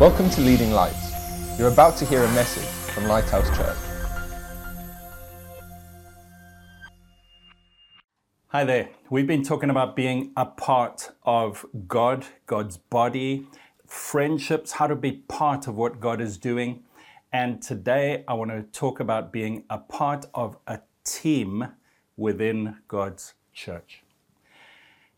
Welcome to Leading Lights. You're about to hear a message from Lighthouse Church. Hi there. We've been talking about being a part of God, God's body, friendships, how to be part of what God is doing. And today I want to talk about being a part of a team within God's church.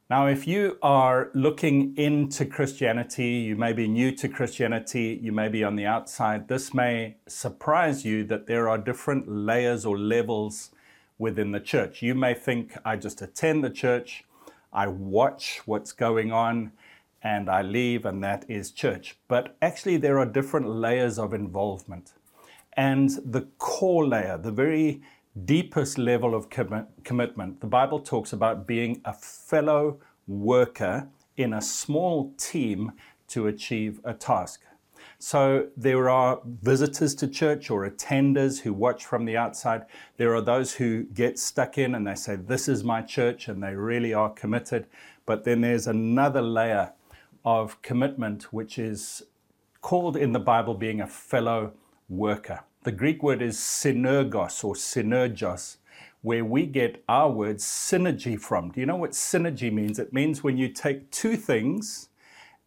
Now, if you are looking into Christianity, you may be new to Christianity, you may be on the outside, this may surprise you that there are different layers or levels within the church. You may think, I just attend the church, I watch what's going on, and I leave, and that is church. But actually, there are different layers of involvement. And the core layer, the very deepest level of commitment, the Bible talks about being a fellow worker in a small team to achieve a task. So there are visitors to church or attenders who watch from the outside. There are those who get stuck in and they say, This is my church, and they really are committed. But then there's another layer of commitment, which is called in the Bible being a fellow worker. The Greek word is synergos or synergos, where we get our word synergy from. Do you know what synergy means? It means when you take two things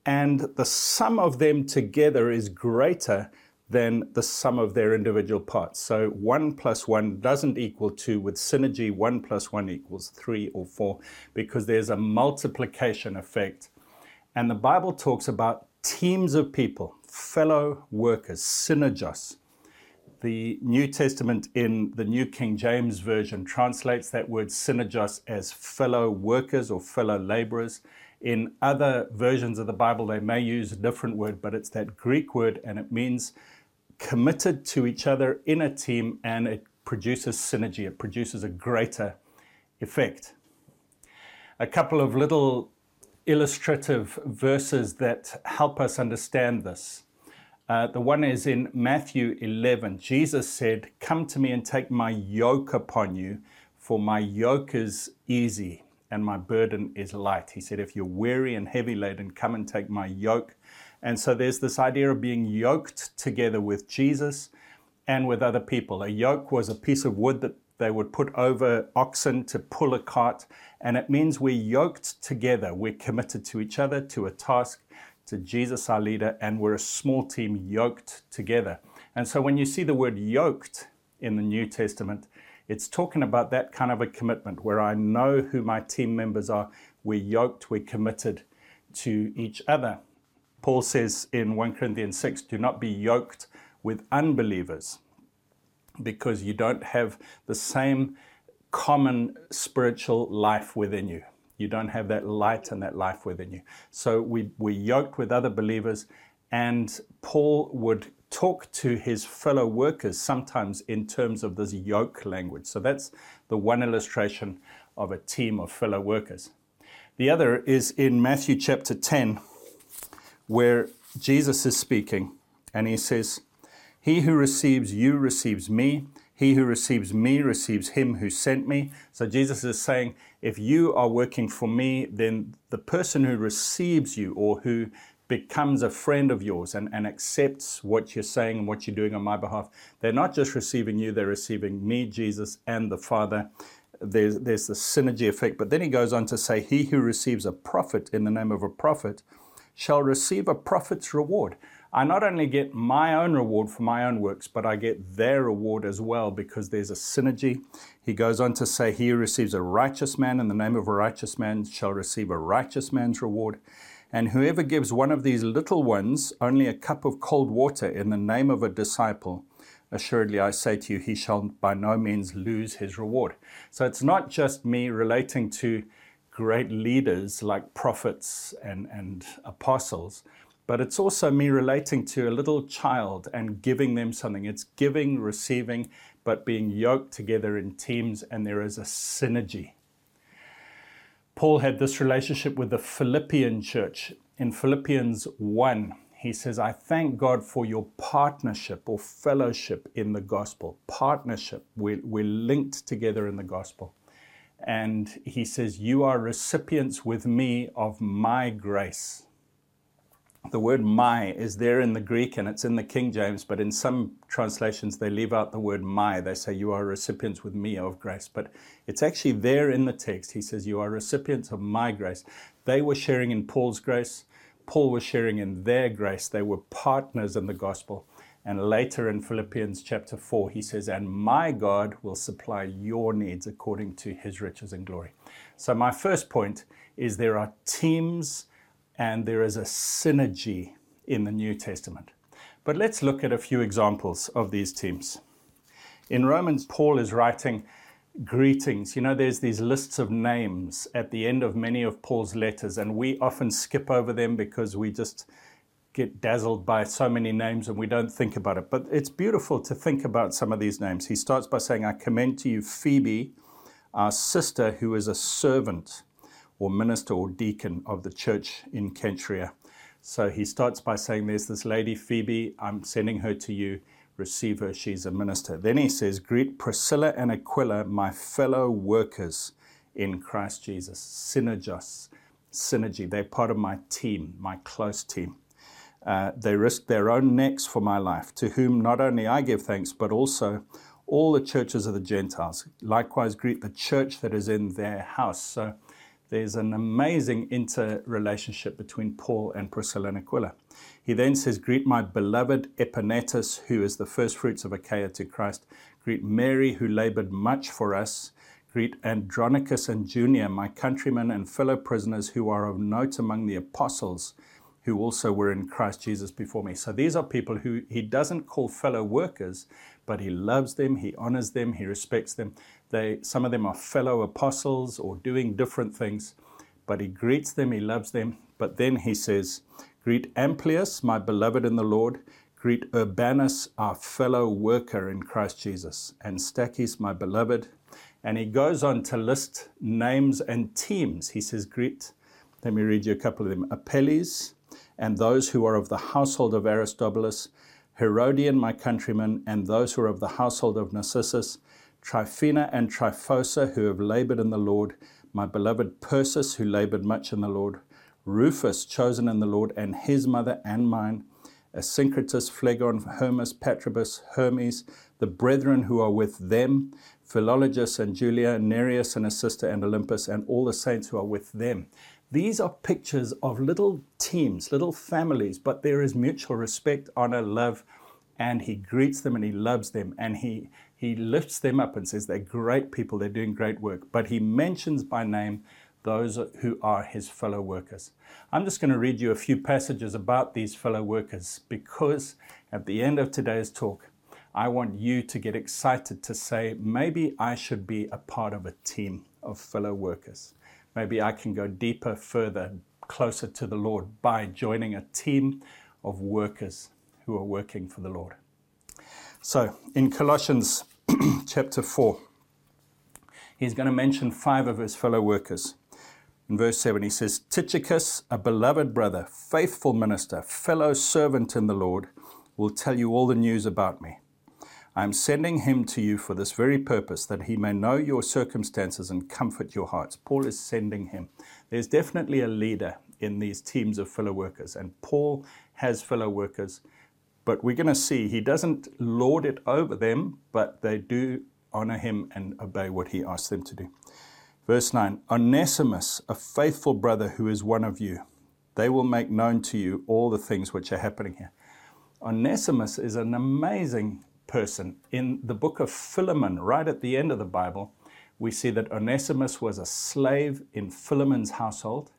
and the sum of them together is greater than the sum of their individual parts. So 1 plus 1 doesn't equal 2. With synergy, 1 plus 1 equals 3 or 4 because there's a multiplication effect. And the Bible talks about teams of people, fellow workers, synergos the New Testament in the New King James Version translates that word synergos as fellow workers or fellow laborers. In other versions of the Bible, they may use a different word, but it's that Greek word and it means committed to each other in a team and it produces synergy, it produces a greater effect. A couple of little illustrative verses that help us understand this. Uh, the one is in Matthew 11. Jesus said, Come to me and take my yoke upon you, for my yoke is easy and my burden is light. He said, If you're weary and heavy laden, come and take my yoke. And so there's this idea of being yoked together with Jesus and with other people. A yoke was a piece of wood that they would put over oxen to pull a cart, and it means we're yoked together. We're committed to each other, to a task, to Jesus, our leader, and we're a small team yoked together. And so when you see the word yoked in the New Testament, it's talking about that kind of a commitment where I know who my team members are. We're yoked, we're committed to each other. Paul says in 1 Corinthians 6 do not be yoked with unbelievers because you don't have the same common spiritual life within you. You don't have that light and that life within you. So we, we yoked with other believers, and Paul would talk to his fellow workers sometimes in terms of this yoke language. So that's the one illustration of a team of fellow workers. The other is in Matthew chapter 10, where Jesus is speaking, and he says, He who receives you receives me. He who receives me receives him who sent me. So Jesus is saying, if you are working for me, then the person who receives you or who becomes a friend of yours and, and accepts what you're saying and what you're doing on my behalf, they're not just receiving you, they're receiving me, Jesus, and the Father. There's, there's the synergy effect. But then he goes on to say, He who receives a prophet in the name of a prophet shall receive a prophet's reward. I not only get my own reward for my own works, but I get their reward as well because there's a synergy. He goes on to say, He who receives a righteous man in the name of a righteous man shall receive a righteous man's reward. And whoever gives one of these little ones only a cup of cold water in the name of a disciple, assuredly I say to you, he shall by no means lose his reward. So it's not just me relating to great leaders like prophets and, and apostles but it's also me relating to a little child and giving them something. It's giving, receiving, but being yoked together in teams, and there is a synergy. Paul had this relationship with the Philippian church. In Philippians 1, he says, I thank God for your partnership or fellowship in the gospel. Partnership. We're, we're linked together in the gospel. And he says, You are recipients with me of my grace the word my is there in the Greek and it's in the King James, but in some translations they leave out the word my. They say you are recipients with me of grace, but it's actually there in the text. He says you are recipients of my grace. They were sharing in Paul's grace. Paul was sharing in their grace. They were partners in the gospel. And later in Philippians chapter 4, he says, And my God will supply your needs according to his riches and glory. So, my first point is there are teams and there is a synergy in the New Testament. But let's look at a few examples of these teams. In Romans, Paul is writing greetings. You know, there's these lists of names at the end of many of Paul's letters, and we often skip over them because we just get dazzled by so many names and we don't think about it. But it's beautiful to think about some of these names. He starts by saying, I commend to you Phoebe, our sister, who is a servant or minister or deacon of the church in Cenchrea. So he starts by saying, There's this lady, Phoebe, I'm sending her to you. Receive her, she's a minister. Then he says, Greet Priscilla and Aquila, my fellow workers in Christ Jesus. Synergos, synergy. They're part of my team, my close team. Uh, they risk their own necks for my life, to whom not only I give thanks, but also all the churches of the Gentiles. Likewise, greet the church that is in their house. So there's an amazing interrelationship between Paul and Priscilla and Aquila. He then says, Greet my beloved Epaenetus, who is the first fruits of Achaia to Christ. Greet Mary, who labored much for us. Greet Andronicus and Junia, my countrymen and fellow prisoners, who are of note among the apostles, who also were in Christ Jesus before me. So these are people who he doesn't call fellow workers, but he loves them, he honors them, he respects them. They, some of them are fellow apostles or doing different things, but he greets them, he loves them. But then he says, Greet Amplias, my beloved in the Lord. Greet Urbanus, our fellow worker in Christ Jesus. And Stachys, my beloved. And he goes on to list names and teams. He says, Greet, let me read you a couple of them Apelles, and those who are of the household of Aristobulus, Herodion, my countryman, and those who are of the household of Narcissus, Tryphena and Tryphosa, who have labored in the Lord, my beloved Persis, who labored much in the Lord, Rufus, chosen in the Lord, and his mother and mine, Asyncritus, Phlegon, Hermas, Patrobas, Hermes, the brethren who are with them, Philologus and Julia, Nereus and his sister, and Olympus, and all the saints who are with them. These are pictures of little teams, little families, but there is mutual respect, honor, love, and he greets them and he loves them and he he lifts them up and says they're great people, they're doing great work, but he mentions by name those who are his fellow workers. I'm just going to read you a few passages about these fellow workers because at the end of today's talk, I want you to get excited to say, maybe I should be a part of a team of fellow workers. Maybe I can go deeper, further, closer to the Lord by joining a team of workers who are working for the Lord. So in Colossians chapter 4, he's going to mention five of his fellow workers. In verse 7, he says, Tychicus, a beloved brother, faithful minister, fellow servant in the Lord, will tell you all the news about me. I am sending him to you for this very purpose, that he may know your circumstances and comfort your hearts. Paul is sending him. There's definitely a leader in these teams of fellow workers, and Paul has fellow workers but we're going to see he doesn't lord it over them, but they do honor him and obey what he asks them to do. Verse 9 Onesimus, a faithful brother who is one of you, they will make known to you all the things which are happening here. Onesimus is an amazing person. In the book of Philemon, right at the end of the Bible, we see that Onesimus was a slave in Philemon's household.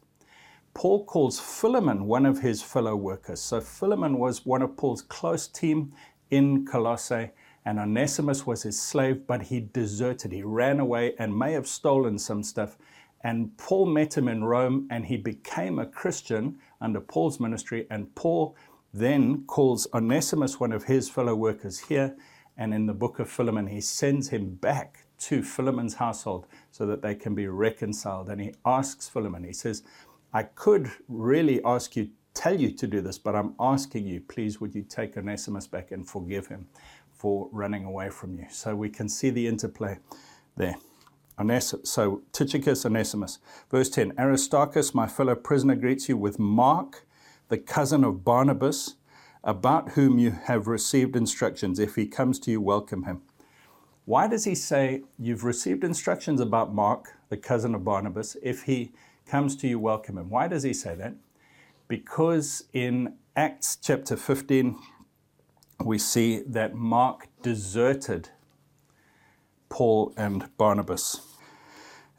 Paul calls Philemon one of his fellow workers. So Philemon was one of Paul's close team in Colossae, and Onesimus was his slave, but he deserted. He ran away and may have stolen some stuff. And Paul met him in Rome, and he became a Christian under Paul's ministry. And Paul then calls Onesimus one of his fellow workers here. And in the book of Philemon, he sends him back to Philemon's household so that they can be reconciled. And he asks Philemon, he says, I could really ask you, tell you to do this, but I'm asking you, please, would you take Onesimus back and forgive him for running away from you? So we can see the interplay there. So Tychicus, Onesimus. Verse 10 Aristarchus, my fellow prisoner, greets you with Mark, the cousin of Barnabas, about whom you have received instructions. If he comes to you, welcome him. Why does he say, You've received instructions about Mark, the cousin of Barnabas? If he comes to you, welcome him. Why does he say that? Because in Acts chapter 15, we see that Mark deserted Paul and Barnabas.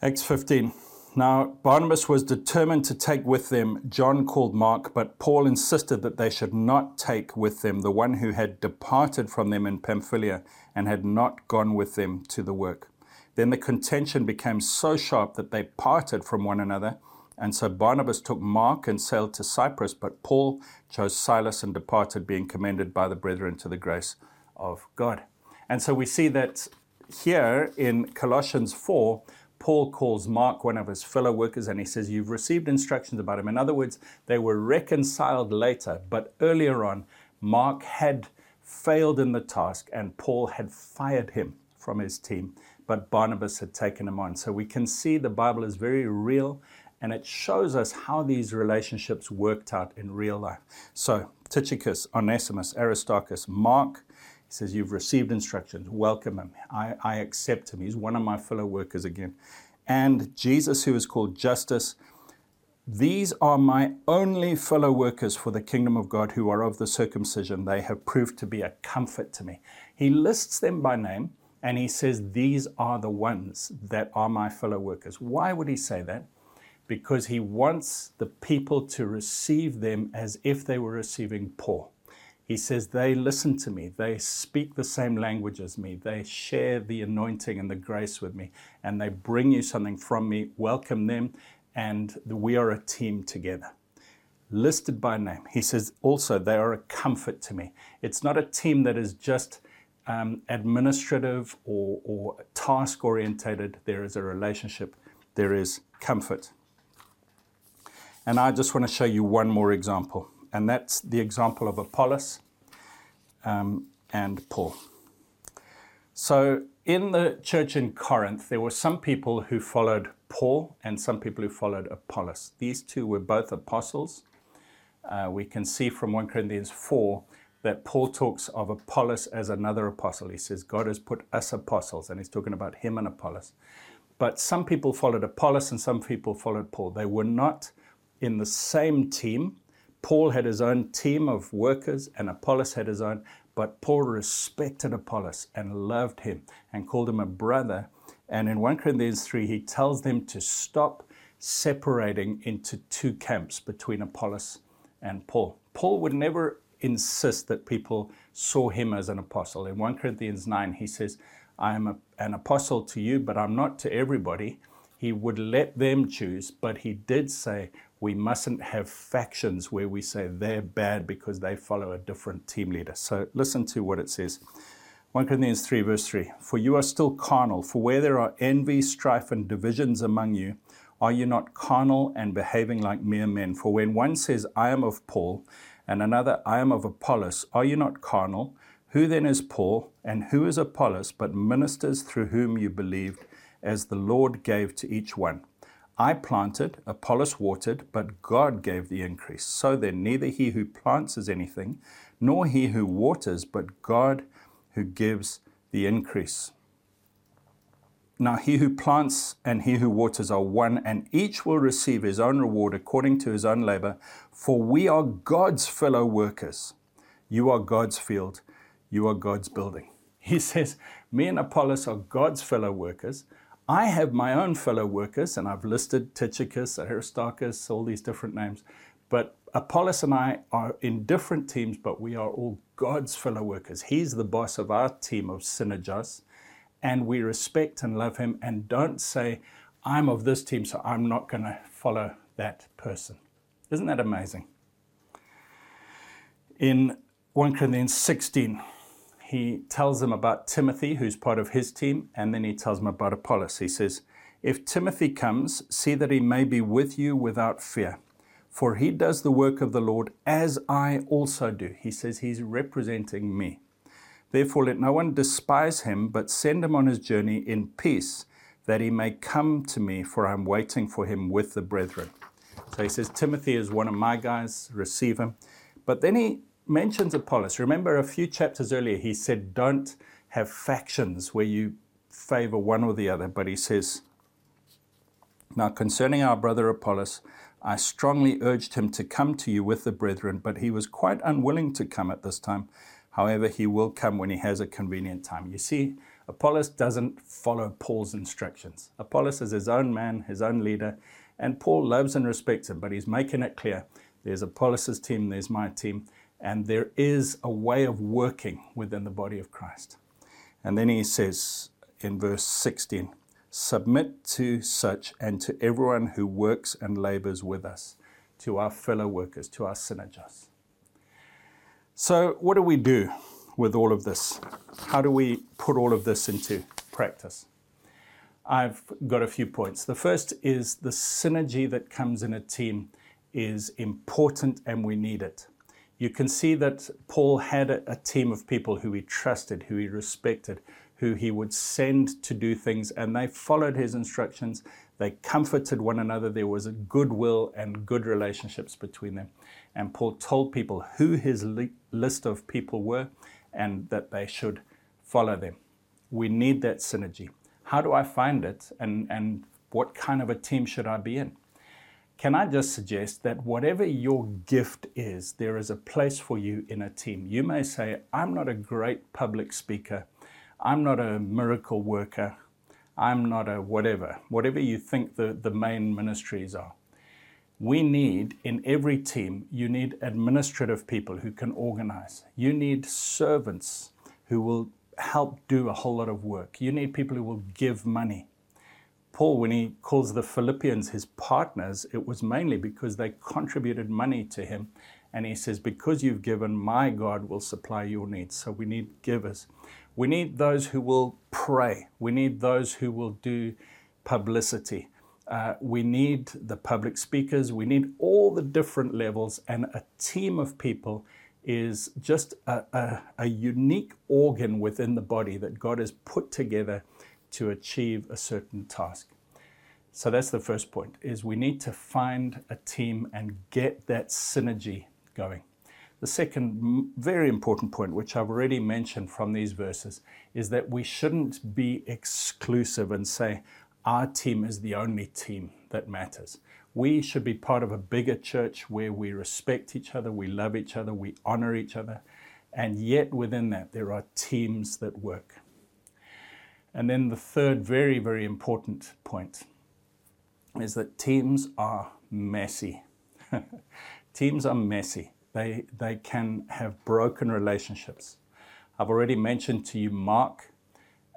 Acts 15. Now, Barnabas was determined to take with them John called Mark, but Paul insisted that they should not take with them the one who had departed from them in Pamphylia and had not gone with them to the work. Then the contention became so sharp that they parted from one another. And so Barnabas took Mark and sailed to Cyprus, but Paul chose Silas and departed, being commended by the brethren to the grace of God. And so we see that here in Colossians 4, Paul calls Mark one of his fellow workers and he says, You've received instructions about him. In other words, they were reconciled later, but earlier on, Mark had failed in the task and Paul had fired him from his team, but Barnabas had taken him on. So we can see the Bible is very real and it shows us how these relationships worked out in real life. So, Tychicus, Onesimus, Aristarchus, Mark, he says, You've received instructions. Welcome him. I, I accept him. He's one of my fellow workers again. And Jesus, who is called Justus, these are my only fellow workers for the kingdom of God who are of the circumcision. They have proved to be a comfort to me. He lists them by name and he says, These are the ones that are my fellow workers. Why would he say that? Because he wants the people to receive them as if they were receiving Paul. He says, They listen to me. They speak the same language as me. They share the anointing and the grace with me. And they bring you something from me. Welcome them. And we are a team together. Listed by name. He says, Also, they are a comfort to me. It's not a team that is just um, administrative or, or task orientated. There is a relationship, there is comfort. And I just want to show you one more example and that's the example of Apollos um, and Paul. So, in the church in Corinth, there were some people who followed Paul and some people who followed Apollos. These two were both apostles. Uh, we can see from 1 Corinthians 4 that Paul talks of Apollos as another apostle. He says, God has put us apostles, and he's talking about him and Apollos. But some people followed Apollos and some people followed Paul. They were not in the same team, Paul had his own team of workers and Apollos had his own, but Paul respected Apollos and loved him and called him a brother. And in 1 Corinthians 3, he tells them to stop separating into two camps between Apollos and Paul. Paul would never insist that people saw him as an apostle. In 1 Corinthians 9, he says, I am a, an apostle to you, but I'm not to everybody. He would let them choose, but he did say, we mustn't have factions where we say they're bad because they follow a different team leader. So listen to what it says. 1 Corinthians 3, verse 3 For you are still carnal, for where there are envy, strife, and divisions among you, are you not carnal and behaving like mere men? For when one says, I am of Paul, and another, I am of Apollos, are you not carnal? Who then is Paul, and who is Apollos, but ministers through whom you believed, as the Lord gave to each one? I planted, Apollos watered, but God gave the increase. So then, neither he who plants is anything, nor he who waters, but God who gives the increase. Now, he who plants and he who waters are one, and each will receive his own reward according to his own labor. For we are God's fellow workers. You are God's field, you are God's building. He says, Me and Apollos are God's fellow workers. I have my own fellow workers, and I've listed Tychicus, Aristarchus, all these different names. But Apollos and I are in different teams, but we are all God's fellow workers. He's the boss of our team of synergists, and we respect and love him and don't say, I'm of this team, so I'm not going to follow that person. Isn't that amazing? In 1 Corinthians 16, he tells them about Timothy, who's part of his team, and then he tells them about Apollos. He says, If Timothy comes, see that he may be with you without fear, for he does the work of the Lord as I also do. He says he's representing me. Therefore, let no one despise him, but send him on his journey in peace, that he may come to me, for I am waiting for him with the brethren. So he says, Timothy is one of my guys, receive him. But then he mentions Apollos. Remember a few chapters earlier, he said, don't have factions where you favor one or the other. But he says, now concerning our brother Apollos, I strongly urged him to come to you with the brethren, but he was quite unwilling to come at this time. However, he will come when he has a convenient time. You see, Apollos doesn't follow Paul's instructions. Apollos is his own man, his own leader, and Paul loves and respects him, but he's making it clear there's Apollos' team, there's my team, and there is a way of working within the body of Christ. And then he says in verse 16, Submit to such and to everyone who works and labors with us, to our fellow workers, to our synergists. So, what do we do with all of this? How do we put all of this into practice? I've got a few points. The first is the synergy that comes in a team is important and we need it. You can see that Paul had a, team of people who he trusted, who he respected, who he would send to do things, and they followed his instructions. They comforted one another. There was a goodwill and good relationships between them. And Paul told people who his li- list of people were and that they should follow them. We need that synergy. How do I find it? And, and what kind of a team should I be in? Can I just suggest that whatever your gift is, there is a place for you in a team. You may say, I'm not a great public speaker, I'm not a miracle worker, I'm not a whatever, whatever you think the, the main ministries are. We need in every team, you need administrative people who can organize. You need servants who will help do a whole lot of work. You need people who will give money. Paul, when he calls the Philippians his partners, it was mainly because they contributed money to him. And he says, Because you've given, my God will supply your needs. So we need givers. We need those who will pray. We need those who will do publicity. Uh, we need the public speakers. We need all the different levels and a team of people is just a, a, a, unique organ within the body that God has put together to achieve a certain task. So that's the first point is we need to find a team and get that synergy going. The second very important point, which I've already mentioned from these verses, is that we shouldn't be exclusive and say our team is the only team that matters. We should be part of a bigger church where we respect each other, we love each other, we honor each other, and yet within that, there are teams that work. And then the third, very, very important point is that teams are messy. teams are messy. They, they can have broken relationships. I've already mentioned to you Mark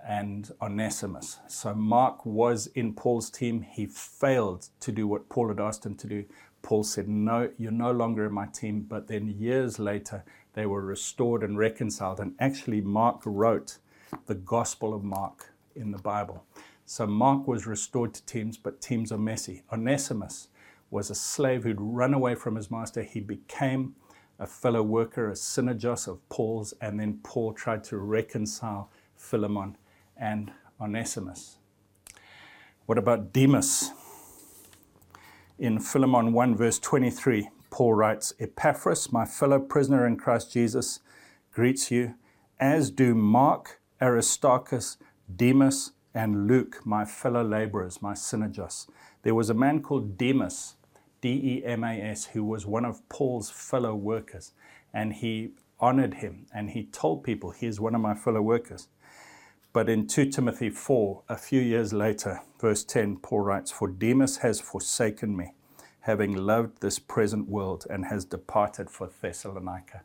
and Onesimus. So Mark was in Paul's team. He failed to do what Paul had asked him to do. Paul said, No, you're no longer in my team. But then years later, they were restored and reconciled. And actually, Mark wrote the Gospel of Mark in the Bible. So Mark was restored to teams, but teams are messy. Onesimus was a slave who'd run away from his master. He became a fellow worker, a synergos of Paul's, and then Paul tried to reconcile Philemon and Onesimus. What about Demas? In Philemon 1, verse 23, Paul writes Epaphras, my fellow prisoner in Christ Jesus, greets you, as do Mark, Aristarchus, Demas, and Luke, my fellow laborers, my synergos. There was a man called Demas, D E M A S, who was one of Paul's fellow workers, and he honored him and he told people, He is one of my fellow workers. But in 2 Timothy 4, a few years later, verse 10, Paul writes, For Demas has forsaken me, having loved this present world, and has departed for Thessalonica.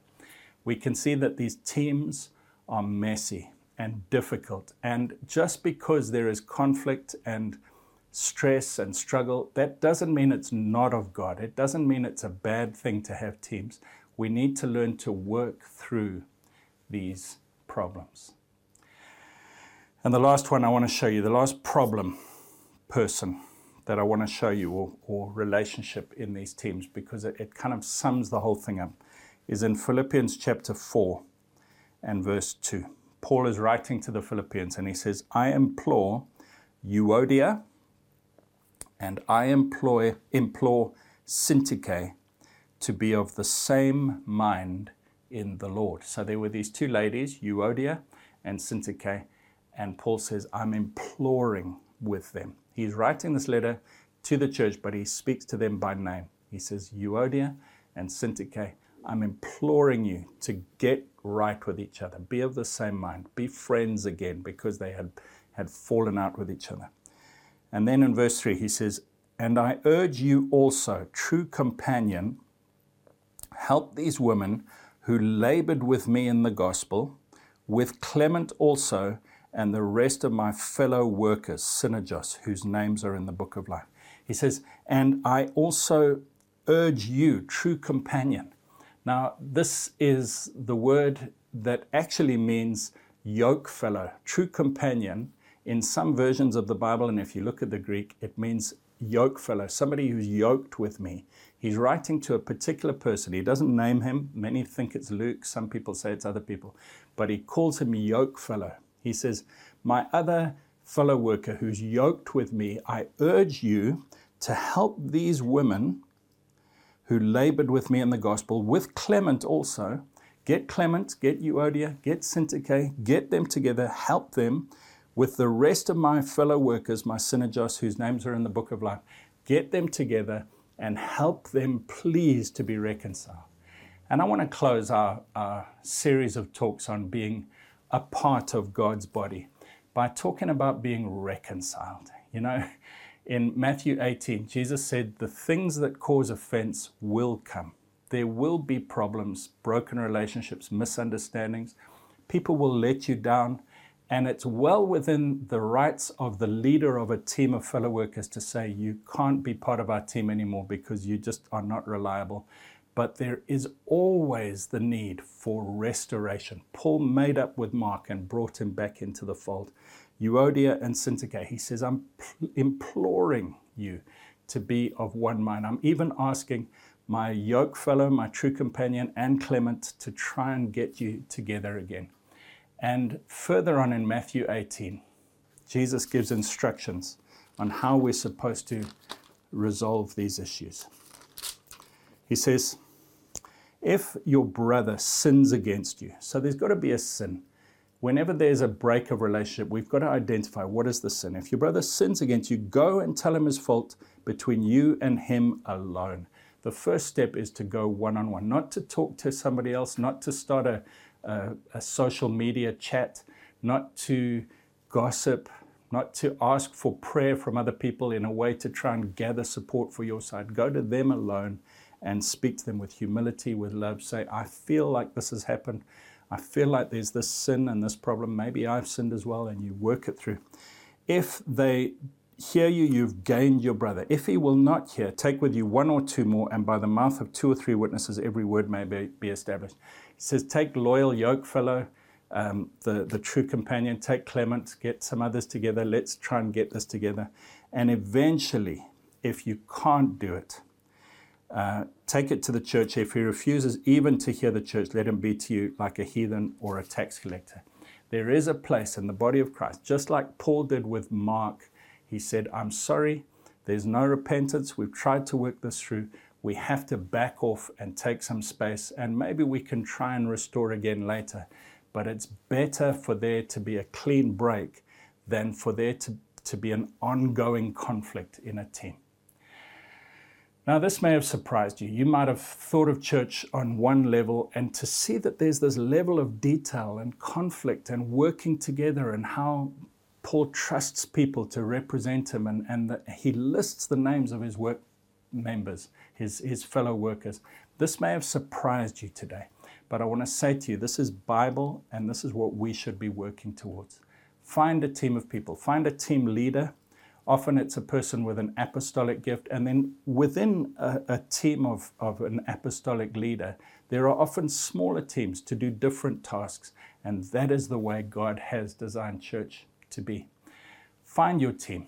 We can see that these teams are messy and difficult. And just because there is conflict and stress and struggle, that doesn't mean it's not of God. It doesn't mean it's a bad thing to have teams. We need to learn to work through these problems. And the last one I want to show you, the last problem person that I want to show you, or, or relationship in these teams, because it, it kind of sums the whole thing up, is in Philippians chapter 4 and verse 2. Paul is writing to the Philippians and he says, I implore Euodia and I employ, implore syntyche, to be of the same mind in the Lord. So there were these two ladies, Euodia and Syntyche, and Paul says, I'm imploring with them. He's writing this letter to the church, but he speaks to them by name. He says, Euodia and Syntyche, I'm imploring you to get right with each other, be of the same mind, be friends again, because they had, had fallen out with each other. And then in verse 3, he says, And I urge you also, true companion, help these women who labored with me in the gospel, with Clement also, and the rest of my fellow workers, synergos, whose names are in the book of life. He says, And I also urge you, true companion. Now, this is the word that actually means yoke fellow, true companion. In some versions of the Bible, and if you look at the Greek, it means yoke fellow, somebody who's yoked with me. He's writing to a particular person. He doesn't name him. Many think it's Luke. Some people say it's other people. But he calls him yoke fellow. He says, My other fellow worker who's yoked with me, I urge you to help these women who labored with me in the gospel, with Clement also. Get Clement, get Euodia, get Syntyche, get them together, help them with the rest of my fellow workers, my synergos, whose names are in the book of life. Get them together and help them, please, to be reconciled. And I want to close our, our series of talks on being a part of God's body by talking about being reconciled. You know, in Matthew 18, Jesus said, The things that cause offense will come. There will be problems, broken relationships, misunderstandings. People will let you down. And it's well within the rights of the leader of a team of fellow workers to say, You can't be part of our team anymore because you just are not reliable. But there is always the need for restoration. Paul made up with Mark and brought him back into the fold. Euodia and Syntyche. He says, I'm imploring you to be of one mind. I'm even asking my yoke fellow, my true companion, and Clement to try and get you together again. And further on in Matthew 18, Jesus gives instructions on how we're supposed to resolve these issues. He says, If your brother sins against you, so there's got to be a sin whenever there's a break of relationship, we've got to identify what is the sin. If your brother sins against you, go and tell him his fault between you and him alone. The first step is to go one on one, not to talk to somebody else, not to start a, a, a social media chat, not to gossip, not to ask for prayer from other people in a way to try and gather support for your side. Go to them alone and speak to them with humility, with love. Say, I feel like this has happened. I feel like there's this sin and this problem. Maybe I've sinned as well, and you work it through. If they hear you, you've gained your brother. If he will not hear, take with you one or two more, and by the mouth of two or three witnesses, every word may be, be established. He says, Take loyal yoke fellow, um, the, the true companion, take Clement, get some others together. Let's try and get this together. And eventually, if you can't do it, uh, take it to the church. If he refuses even to hear the church, let him be to you like a heathen or a tax collector. There is a place in the body of Christ, just like Paul did with Mark. He said, I'm sorry, there's no repentance. We've tried to work this through. We have to back off and take some space, and maybe we can try and restore again later. But it's better for there to be a clean break than for there to, to be an ongoing conflict in a team. Now, this may have surprised you. You might have thought of church on one level, and to see that there's this level of detail and conflict and working together, and how Paul trusts people to represent him, and, and that he lists the names of his work members, his, his fellow workers. This may have surprised you today, but I want to say to you this is Bible, and this is what we should be working towards. Find a team of people, find a team leader Often it's a person with an apostolic gift, and then within a, a team of, of an apostolic leader, there are often smaller teams to do different tasks, and that is the way God has designed church to be. Find your team.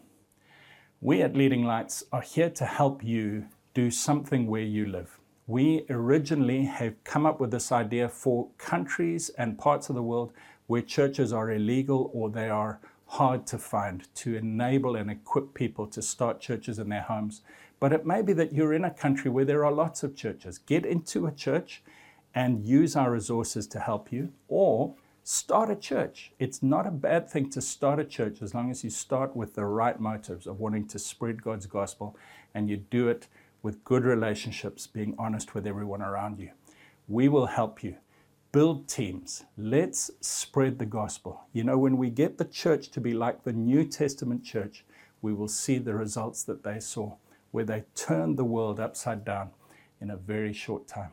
We at Leading Lights are here to help you do something where you live. We originally have come up with this idea for countries and parts of the world where churches are illegal or they are hard to find to enable and equip people to start churches in their homes But it may be that you're in a country where there are lots of churches. Get into a church and use our resources to help you, or start a church. It's not a bad thing to start a church as long as you start with the right motives of wanting to spread God's gospel and you do it with good relationships, being honest with everyone around you. We will help you. Build teams. Let's spread the gospel. You know, when we get the church to be like the New Testament church, we will see the results that they saw, where they turned the world upside down in a very short time.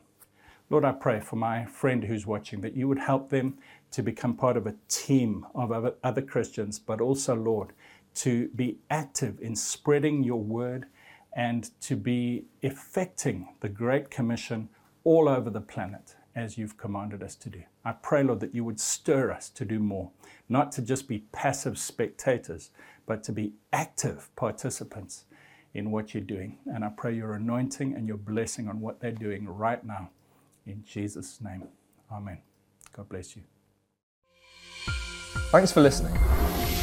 Lord, I pray for my friend who's watching that you would help them to become part of a team of other Christians, but also, Lord, to be active in spreading your word and to be effecting the Great Commission all over the planet as you've commanded us to do. I pray, Lord, that you would stir us to do more, not to just be passive spectators, but to be active participants in what you're doing. And I pray your anointing and your blessing on what they're doing right now. In Jesus' name, amen. God bless you. Thanks for listening.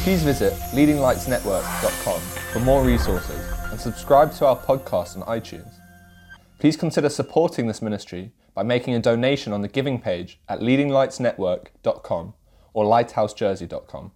Please visit leadinglightsnetwork.com for more resources and subscribe to our podcast on iTunes. Please consider supporting this ministry by making a donation on the giving page at leadinglightsnetwork.com or lighthousejersey.com.